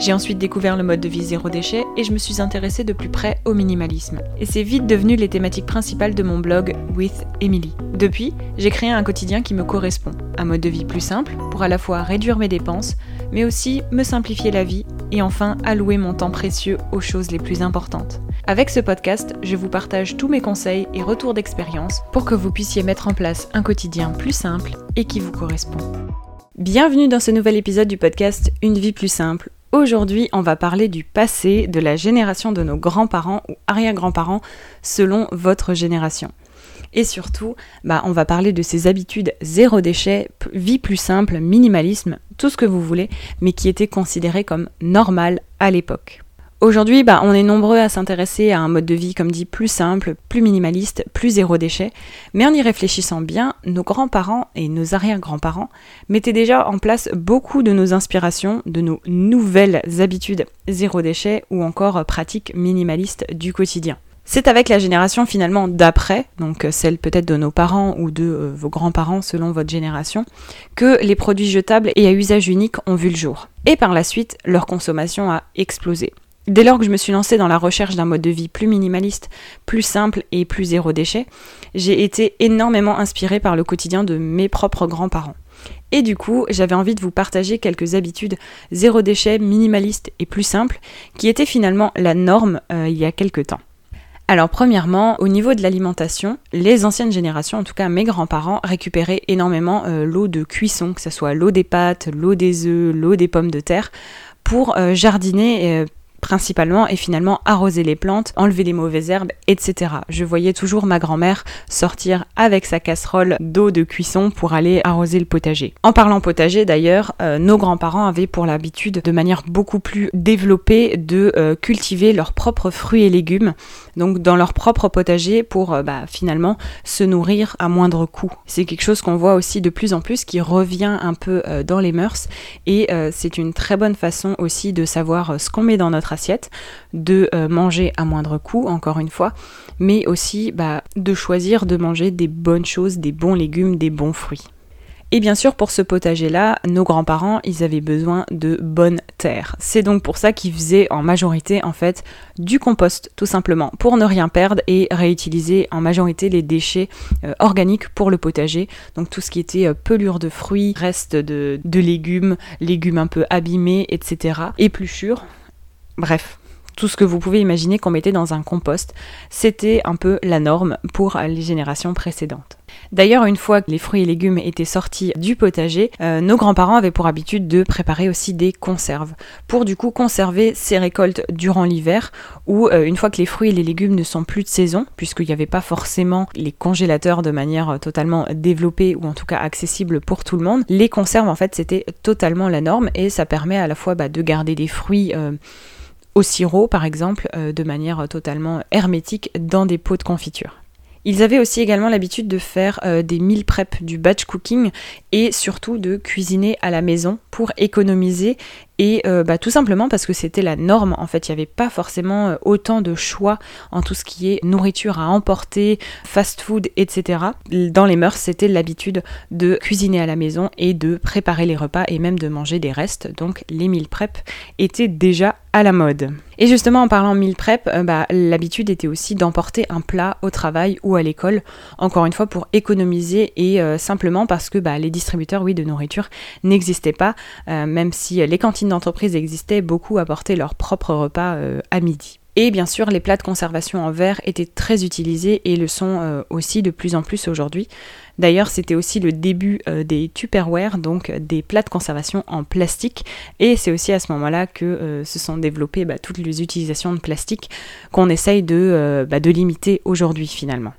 J'ai ensuite découvert le mode de vie zéro déchet et je me suis intéressée de plus près au minimalisme. Et c'est vite devenu les thématiques principales de mon blog With Emily. Depuis, j'ai créé un quotidien qui me correspond. Un mode de vie plus simple pour à la fois réduire mes dépenses, mais aussi me simplifier la vie et enfin allouer mon temps précieux aux choses les plus importantes. Avec ce podcast, je vous partage tous mes conseils et retours d'expérience pour que vous puissiez mettre en place un quotidien plus simple et qui vous correspond. Bienvenue dans ce nouvel épisode du podcast Une vie plus simple Aujourd'hui, on va parler du passé, de la génération de nos grands-parents ou arrière-grands-parents selon votre génération. Et surtout, bah, on va parler de ces habitudes zéro déchet, vie plus simple, minimalisme, tout ce que vous voulez, mais qui étaient considérées comme normales à l'époque. Aujourd'hui, bah, on est nombreux à s'intéresser à un mode de vie, comme dit, plus simple, plus minimaliste, plus zéro déchet. Mais en y réfléchissant bien, nos grands-parents et nos arrière-grands-parents mettaient déjà en place beaucoup de nos inspirations, de nos nouvelles habitudes zéro déchet ou encore pratiques minimalistes du quotidien. C'est avec la génération finalement d'après, donc celle peut-être de nos parents ou de euh, vos grands-parents selon votre génération, que les produits jetables et à usage unique ont vu le jour. Et par la suite, leur consommation a explosé. Dès lors que je me suis lancée dans la recherche d'un mode de vie plus minimaliste, plus simple et plus zéro déchet, j'ai été énormément inspirée par le quotidien de mes propres grands-parents. Et du coup, j'avais envie de vous partager quelques habitudes zéro déchet, minimalistes et plus simples, qui étaient finalement la norme euh, il y a quelques temps. Alors premièrement, au niveau de l'alimentation, les anciennes générations, en tout cas mes grands-parents, récupéraient énormément euh, l'eau de cuisson, que ce soit l'eau des pâtes, l'eau des œufs, l'eau des pommes de terre, pour euh, jardiner principalement et finalement arroser les plantes, enlever les mauvaises herbes, etc. Je voyais toujours ma grand-mère sortir avec sa casserole d'eau de cuisson pour aller arroser le potager. En parlant potager d'ailleurs, euh, nos grands-parents avaient pour l'habitude de manière beaucoup plus développée de euh, cultiver leurs propres fruits et légumes, donc dans leur propre potager pour euh, bah, finalement se nourrir à moindre coût. C'est quelque chose qu'on voit aussi de plus en plus qui revient un peu dans les mœurs et c'est une très bonne façon aussi de savoir ce qu'on met dans notre assiette, de euh, manger à moindre coût, encore une fois, mais aussi bah, de choisir de manger des bonnes choses, des bons légumes, des bons fruits. Et bien sûr, pour ce potager-là, nos grands-parents, ils avaient besoin de bonnes terres. C'est donc pour ça qu'ils faisaient en majorité, en fait, du compost, tout simplement, pour ne rien perdre et réutiliser en majorité les déchets euh, organiques pour le potager. Donc tout ce qui était euh, pelure de fruits, reste de, de légumes, légumes un peu abîmés, etc. Épluchures, Bref, tout ce que vous pouvez imaginer qu'on mettait dans un compost, c'était un peu la norme pour les générations précédentes. D'ailleurs, une fois que les fruits et légumes étaient sortis du potager, euh, nos grands-parents avaient pour habitude de préparer aussi des conserves, pour du coup conserver ces récoltes durant l'hiver, ou euh, une fois que les fruits et les légumes ne sont plus de saison, puisqu'il n'y avait pas forcément les congélateurs de manière euh, totalement développée, ou en tout cas accessible pour tout le monde, les conserves en fait c'était totalement la norme, et ça permet à la fois bah, de garder des fruits au sirop par exemple euh, de manière totalement hermétique dans des pots de confiture. Ils avaient aussi également l'habitude de faire euh, des meal prep, du batch cooking et surtout de cuisiner à la maison pour économiser et euh, bah, tout simplement parce que c'était la norme, en fait, il n'y avait pas forcément euh, autant de choix en tout ce qui est nourriture à emporter, fast food, etc. Dans les mœurs, c'était l'habitude de cuisiner à la maison et de préparer les repas et même de manger des restes. Donc les meal prep étaient déjà à la mode. Et justement, en parlant meal prep, euh, bah, l'habitude était aussi d'emporter un plat au travail ou à l'école, encore une fois pour économiser et simplement parce que bah, les distributeurs, oui, de nourriture n'existaient pas, même si les cantines d'entreprise existaient, beaucoup apportaient leur propre repas euh, à midi. Et bien sûr, les plats de conservation en verre étaient très utilisés et le sont euh, aussi de plus en plus aujourd'hui. D'ailleurs, c'était aussi le début euh, des Tupperware, donc des plats de conservation en plastique. Et c'est aussi à ce moment-là que se sont développées bah, toutes les utilisations de plastique qu'on essaye de, bah, de limiter aujourd'hui finalement.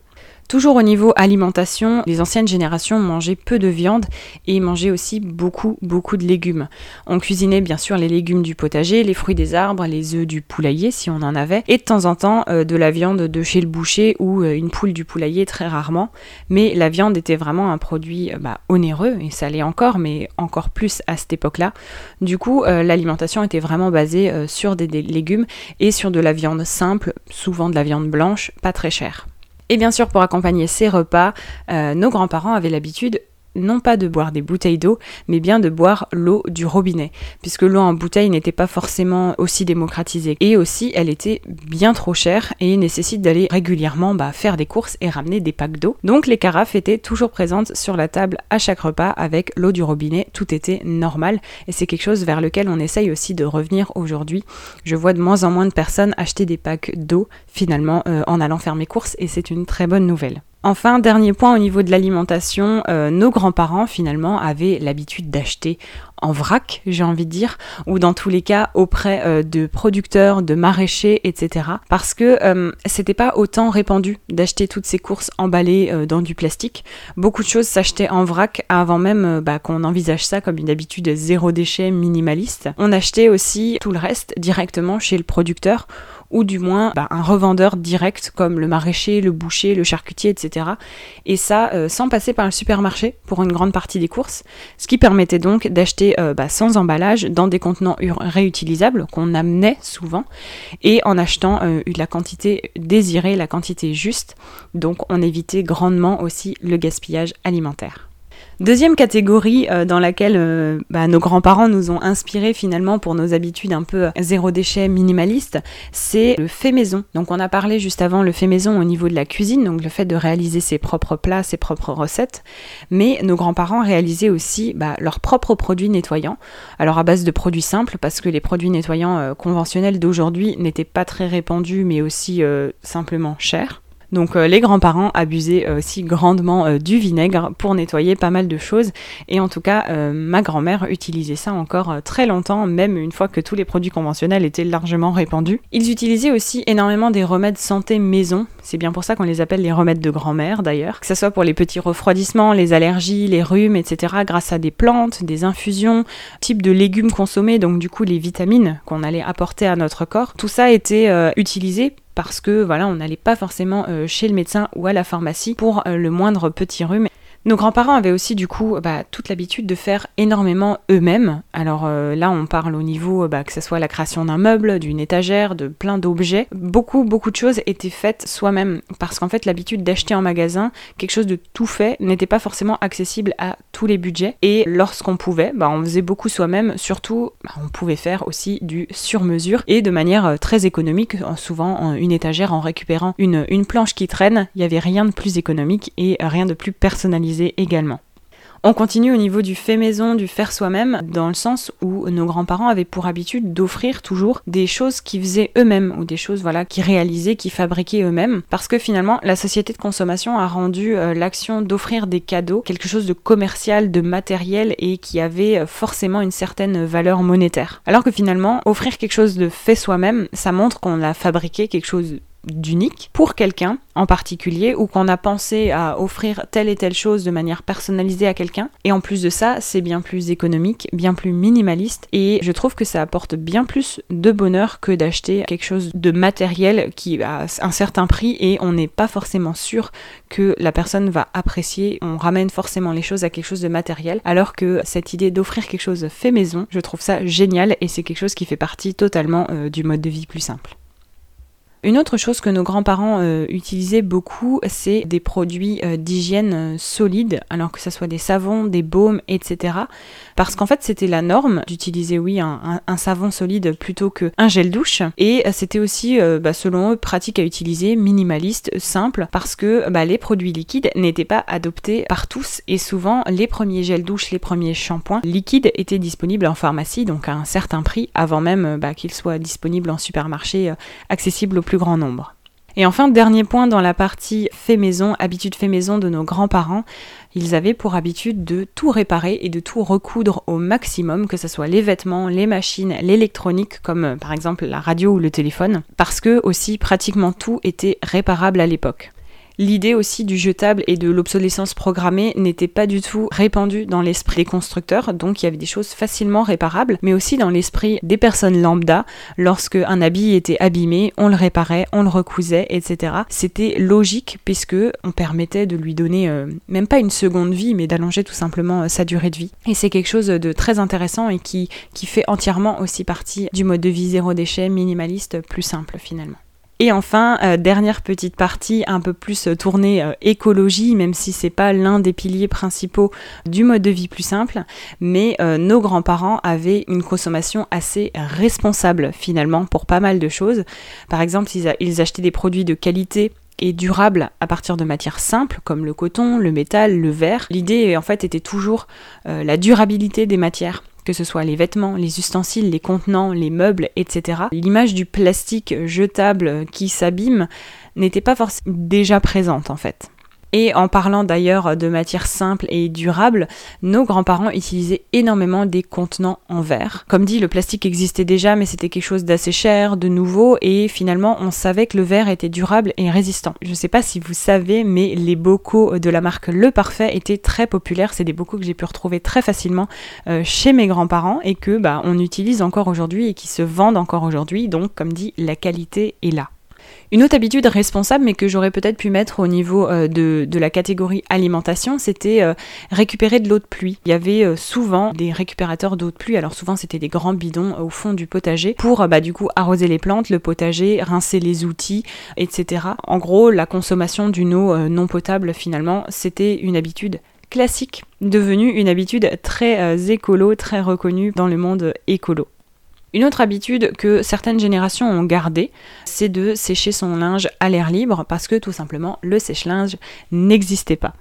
Toujours au niveau alimentation, les anciennes générations mangeaient peu de viande et mangeaient aussi beaucoup, beaucoup de légumes. On cuisinait bien sûr les légumes du potager, les fruits des arbres, les œufs du poulailler si on en avait, et de temps en temps euh, de la viande de chez le boucher ou euh, une poule du poulailler très rarement. Mais la viande était vraiment un produit euh, bah, onéreux, et ça l'est encore, mais encore plus à cette époque-là. Du coup, l'alimentation était vraiment basée sur des légumes et sur de la viande simple, souvent de la viande blanche, pas très chère. Et bien sûr, pour accompagner ces repas, euh, nos grands-parents avaient l'habitude non pas de boire des bouteilles d'eau, mais bien de boire l'eau du robinet, puisque l'eau en bouteille n'était pas forcément aussi démocratisée. Et aussi, elle était bien trop chère et nécessite d'aller régulièrement bah, faire des courses et ramener des packs d'eau. Donc les carafes étaient toujours présentes sur la table à chaque repas avec l'eau du robinet, tout était normal, et c'est quelque chose vers lequel on essaye aussi de revenir aujourd'hui. Je vois de moins en moins de personnes acheter des packs d'eau finalement euh, en allant faire mes courses, et c'est une très bonne nouvelle. Enfin, dernier point au niveau de l'alimentation, euh, nos grands-parents finalement avaient l'habitude d'acheter en vrac, j'ai envie de dire, ou dans tous les cas auprès euh, de producteurs, de maraîchers, etc. Parce que euh, c'était pas autant répandu d'acheter toutes ces courses emballées dans du plastique. Beaucoup de choses s'achetaient en vrac avant même bah, qu'on envisage ça comme une habitude zéro déchet minimaliste. On achetait aussi tout le reste directement chez le producteur ou du moins bah, un revendeur direct comme le maraîcher, le boucher, le charcutier, etc. Et ça euh, sans passer par le supermarché pour une grande partie des courses, ce qui permettait donc d'acheter euh, bah, sans emballage dans des contenants réutilisables qu'on amenait souvent et en achetant euh, la quantité désirée, la quantité juste. Donc on évitait grandement aussi le gaspillage alimentaire. Deuxième catégorie euh, dans laquelle euh, bah, nos grands-parents nous ont inspirés finalement pour nos habitudes un peu zéro déchet minimaliste, c'est le fait maison. Donc on a parlé juste avant le fait maison au niveau de la cuisine, donc le fait de réaliser ses propres plats, ses propres recettes, mais nos grands-parents réalisaient aussi bah, leurs propres produits nettoyants. Alors à base de produits simples, parce que les produits nettoyants euh, conventionnels d'aujourd'hui n'étaient pas très répandus, mais aussi simplement chers. Donc euh, les grands-parents abusaient euh, aussi grandement euh, du vinaigre pour nettoyer pas mal de choses. Et en tout cas, ma grand-mère utilisait ça encore très longtemps, même une fois que tous les produits conventionnels étaient largement répandus. Ils utilisaient aussi énormément des remèdes santé maison. C'est bien pour ça qu'on les appelle les remèdes de grand-mère d'ailleurs. Que ce soit pour les petits refroidissements, les allergies, les rhumes, etc. grâce à des plantes, des infusions, type de légumes consommés, donc du coup les vitamines qu'on allait apporter à notre corps. Tout ça était utilisé parce que voilà, on n'allait pas forcément euh, chez le médecin ou à la pharmacie pour euh, le moindre petit rhume. Nos grands-parents avaient aussi du coup bah, toute l'habitude de faire énormément eux-mêmes. Alors euh, là, on parle au niveau bah, que ce soit la création d'un meuble, d'une étagère, de plein d'objets. Beaucoup, beaucoup de choses étaient faites soi-même parce qu'en fait, l'habitude d'acheter en magasin quelque chose de tout fait n'était pas forcément accessible à tous les budgets. Et lorsqu'on pouvait, bah, on faisait beaucoup soi-même. Surtout, on pouvait faire aussi du sur-mesure et de manière euh, très économique. Souvent, une étagère en récupérant une, une planche qui traîne, il n'y avait rien de plus économique et rien de plus personnalisé également. On continue au niveau du fait maison, du faire soi-même, dans le sens où nos grands-parents avaient pour habitude d'offrir toujours des choses qu'ils faisaient eux-mêmes, ou des choses voilà qu'ils réalisaient, qu'ils fabriquaient eux-mêmes, parce que finalement la société de consommation a rendu euh, l'action d'offrir des cadeaux quelque chose de commercial, de matériel et qui avait euh, forcément une certaine valeur monétaire. Alors que finalement offrir quelque chose de fait soi-même, ça montre qu'on a fabriqué quelque chose d'unique pour quelqu'un en particulier ou qu'on a pensé à offrir telle et telle chose de manière personnalisée à quelqu'un. Et en plus de ça, c'est bien plus économique, bien plus minimaliste et je trouve que ça apporte bien plus de bonheur que d'acheter quelque chose de matériel qui a un certain prix et on n'est pas forcément sûr que la personne va apprécier. On ramène forcément les choses à quelque chose de matériel alors que cette idée d'offrir quelque chose fait maison, je trouve ça génial et c'est quelque chose qui fait partie totalement euh, du mode de vie plus simple. Une autre chose que nos grands-parents euh, utilisaient beaucoup, c'est des produits euh, d'hygiène euh, solides, alors que ce soit des savons, des baumes, etc. Parce qu'en fait, c'était la norme d'utiliser, oui, un, savon solide plutôt qu'un gel douche. Et c'était aussi, bah, selon eux, pratique à utiliser, minimaliste, simple, parce que bah, les produits liquides n'étaient pas adoptés par tous. Et souvent, les premiers gels douche, les premiers shampoings liquides étaient disponibles en pharmacie, donc à un certain prix, avant même bah, qu'ils soient disponibles en supermarché, accessibles grand nombre. Et enfin, dernier point dans la partie fait maison, habitude fait maison de nos grands-parents, ils avaient pour habitude de tout réparer et de tout recoudre au maximum, que ce soit les vêtements, les machines, l'électronique, comme euh, par exemple la radio ou le téléphone, parce que aussi pratiquement tout était réparable à l'époque. L'idée aussi du jetable et de l'obsolescence programmée n'était pas du tout répandue dans l'esprit des constructeurs, donc il y avait des choses facilement réparables, mais aussi dans l'esprit des personnes lambda, lorsque un habit était abîmé, on le réparait, on le recousait, etc. C'était logique puisque on permettait de lui donner euh, même pas une seconde vie, mais d'allonger tout simplement euh, sa durée de vie. Et c'est quelque chose de très intéressant et qui, qui fait entièrement aussi partie du mode de vie zéro déchet, minimaliste, plus simple finalement. Et enfin, euh, dernière petite partie un peu plus euh, tournée euh, écologie, même si c'est pas l'un des piliers principaux du mode de vie plus simple, mais nos grands-parents avaient une consommation assez responsable finalement pour pas mal de choses. Par exemple, ils, achetaient des produits de qualité et durables à partir de matières simples comme le coton, le métal, le verre. L'idée en fait était toujours la durabilité des matières que ce soit les vêtements, les ustensiles, les contenants, les meubles, etc. L'image du plastique jetable qui s'abîme n'était pas forcément déjà présente en fait. Et en parlant d'ailleurs de matières simples et durables, nos grands-parents utilisaient énormément des contenants en verre. Comme dit, le plastique existait déjà, mais c'était quelque chose d'assez cher, de nouveau, et finalement on savait que le verre était durable et résistant. Je ne sais pas si vous savez, mais les bocaux de la marque Le Parfait étaient très populaires. C'est des bocaux que j'ai pu retrouver très facilement euh, chez mes grands-parents et que bah, on utilise encore aujourd'hui et qui se vendent encore aujourd'hui. Donc, comme dit, la qualité est là. Une autre habitude responsable, mais que j'aurais peut-être pu mettre au niveau euh, de, la catégorie alimentation, c'était euh, récupérer de l'eau de pluie. Il y avait euh, souvent des récupérateurs d'eau de pluie, alors souvent c'était des grands bidons au fond du potager pour bah, du coup arroser les plantes, le potager, rincer les outils, etc. En gros, la consommation d'une eau non potable finalement, c'était une habitude classique, devenue une habitude très écolo, très reconnue dans le monde écolo. Une autre habitude que certaines générations ont gardée, c'est de sécher son linge à l'air libre parce que tout simplement le sèche-linge n'existait pas.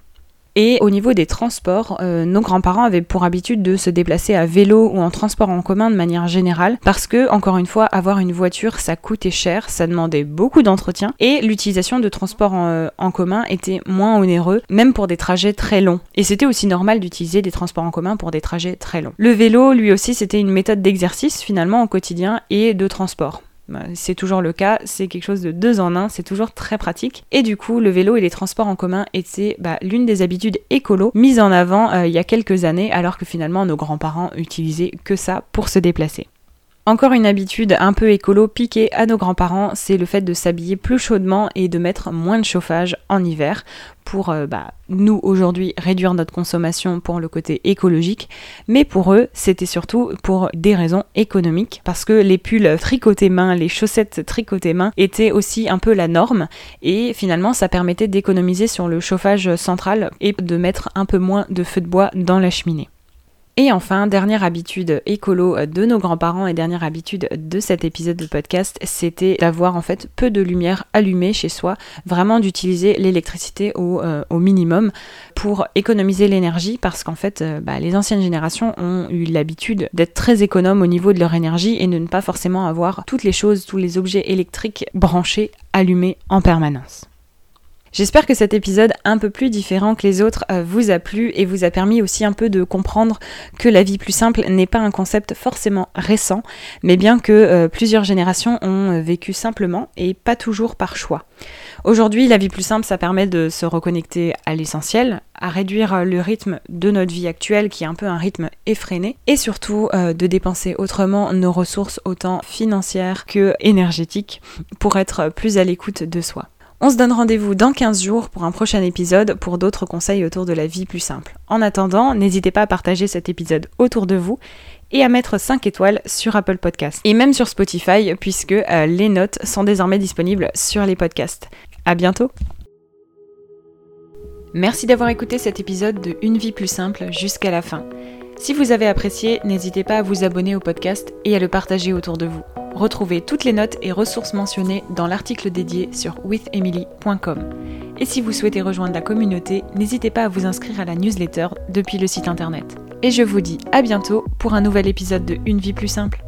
Et au niveau des transports, euh, nos grands-parents avaient pour habitude de se déplacer à vélo ou en transport en commun de manière générale parce que, encore une fois, avoir une voiture, ça coûtait cher, ça demandait beaucoup d'entretien et l'utilisation de transports euh, en, commun était moins onéreux, même pour des trajets très longs. Et c'était aussi normal d'utiliser des transports en commun pour des trajets très longs. Le vélo, lui aussi, c'était une méthode d'exercice finalement au quotidien et de transport. Bah, c'est toujours le cas, c'est quelque chose de deux en un, c'est toujours très pratique. Et du coup, le vélo et les transports en commun étaient bah, l'une des habitudes écolo mises en avant euh, il y a quelques années, alors que finalement nos grands-parents utilisaient que ça pour se déplacer. Encore une habitude un peu écolo piquée à nos grands-parents, c'est le fait de s'habiller plus chaudement et de mettre moins de chauffage en hiver pour euh, bah, nous aujourd'hui réduire notre consommation pour le côté écologique, mais pour eux c'était surtout pour des raisons économiques parce que les pulls tricotés main, les chaussettes tricotées main étaient aussi un peu la norme et finalement ça permettait d'économiser sur le chauffage central et de mettre un peu moins de feu de bois dans la cheminée. Et enfin, dernière habitude écolo de nos grands-parents et dernière habitude de cet épisode de podcast, c'était d'avoir en fait peu de lumière allumée chez soi, vraiment d'utiliser l'électricité au, euh, minimum pour économiser l'énergie parce qu'en fait, euh, bah, les anciennes générations ont eu l'habitude d'être très économes au niveau de leur énergie et de ne pas forcément avoir toutes les choses, tous les objets électriques branchés, allumés en permanence. J'espère que cet épisode un peu plus différent que les autres euh, vous a plu et vous a permis aussi un peu de comprendre que la vie plus simple n'est pas un concept forcément récent, mais bien que euh, plusieurs générations ont euh, vécu simplement et pas toujours par choix. Aujourd'hui, la vie plus simple, ça permet de se reconnecter à l'essentiel, à réduire le rythme de notre vie actuelle qui est un peu un rythme effréné, et surtout de dépenser autrement nos ressources autant financières que énergétiques pour être plus à l'écoute de soi. On se donne rendez-vous dans 15 jours pour un prochain épisode pour d'autres conseils autour de la vie plus simple. En attendant, n'hésitez pas à partager cet épisode autour de vous et à mettre 5 étoiles sur Apple Podcasts et même sur Spotify puisque euh, les notes sont désormais disponibles sur les podcasts. À bientôt. Merci d'avoir écouté cet épisode de Une vie plus simple jusqu'à la fin. Si vous avez apprécié, n'hésitez pas à vous abonner au podcast et à le partager autour de vous. Retrouvez toutes les notes et ressources mentionnées dans l'article dédié sur withemily.com. Et si vous souhaitez rejoindre la communauté, n'hésitez pas à vous inscrire à la newsletter depuis le site internet. Et je vous dis à bientôt pour un nouvel épisode de Une vie plus simple.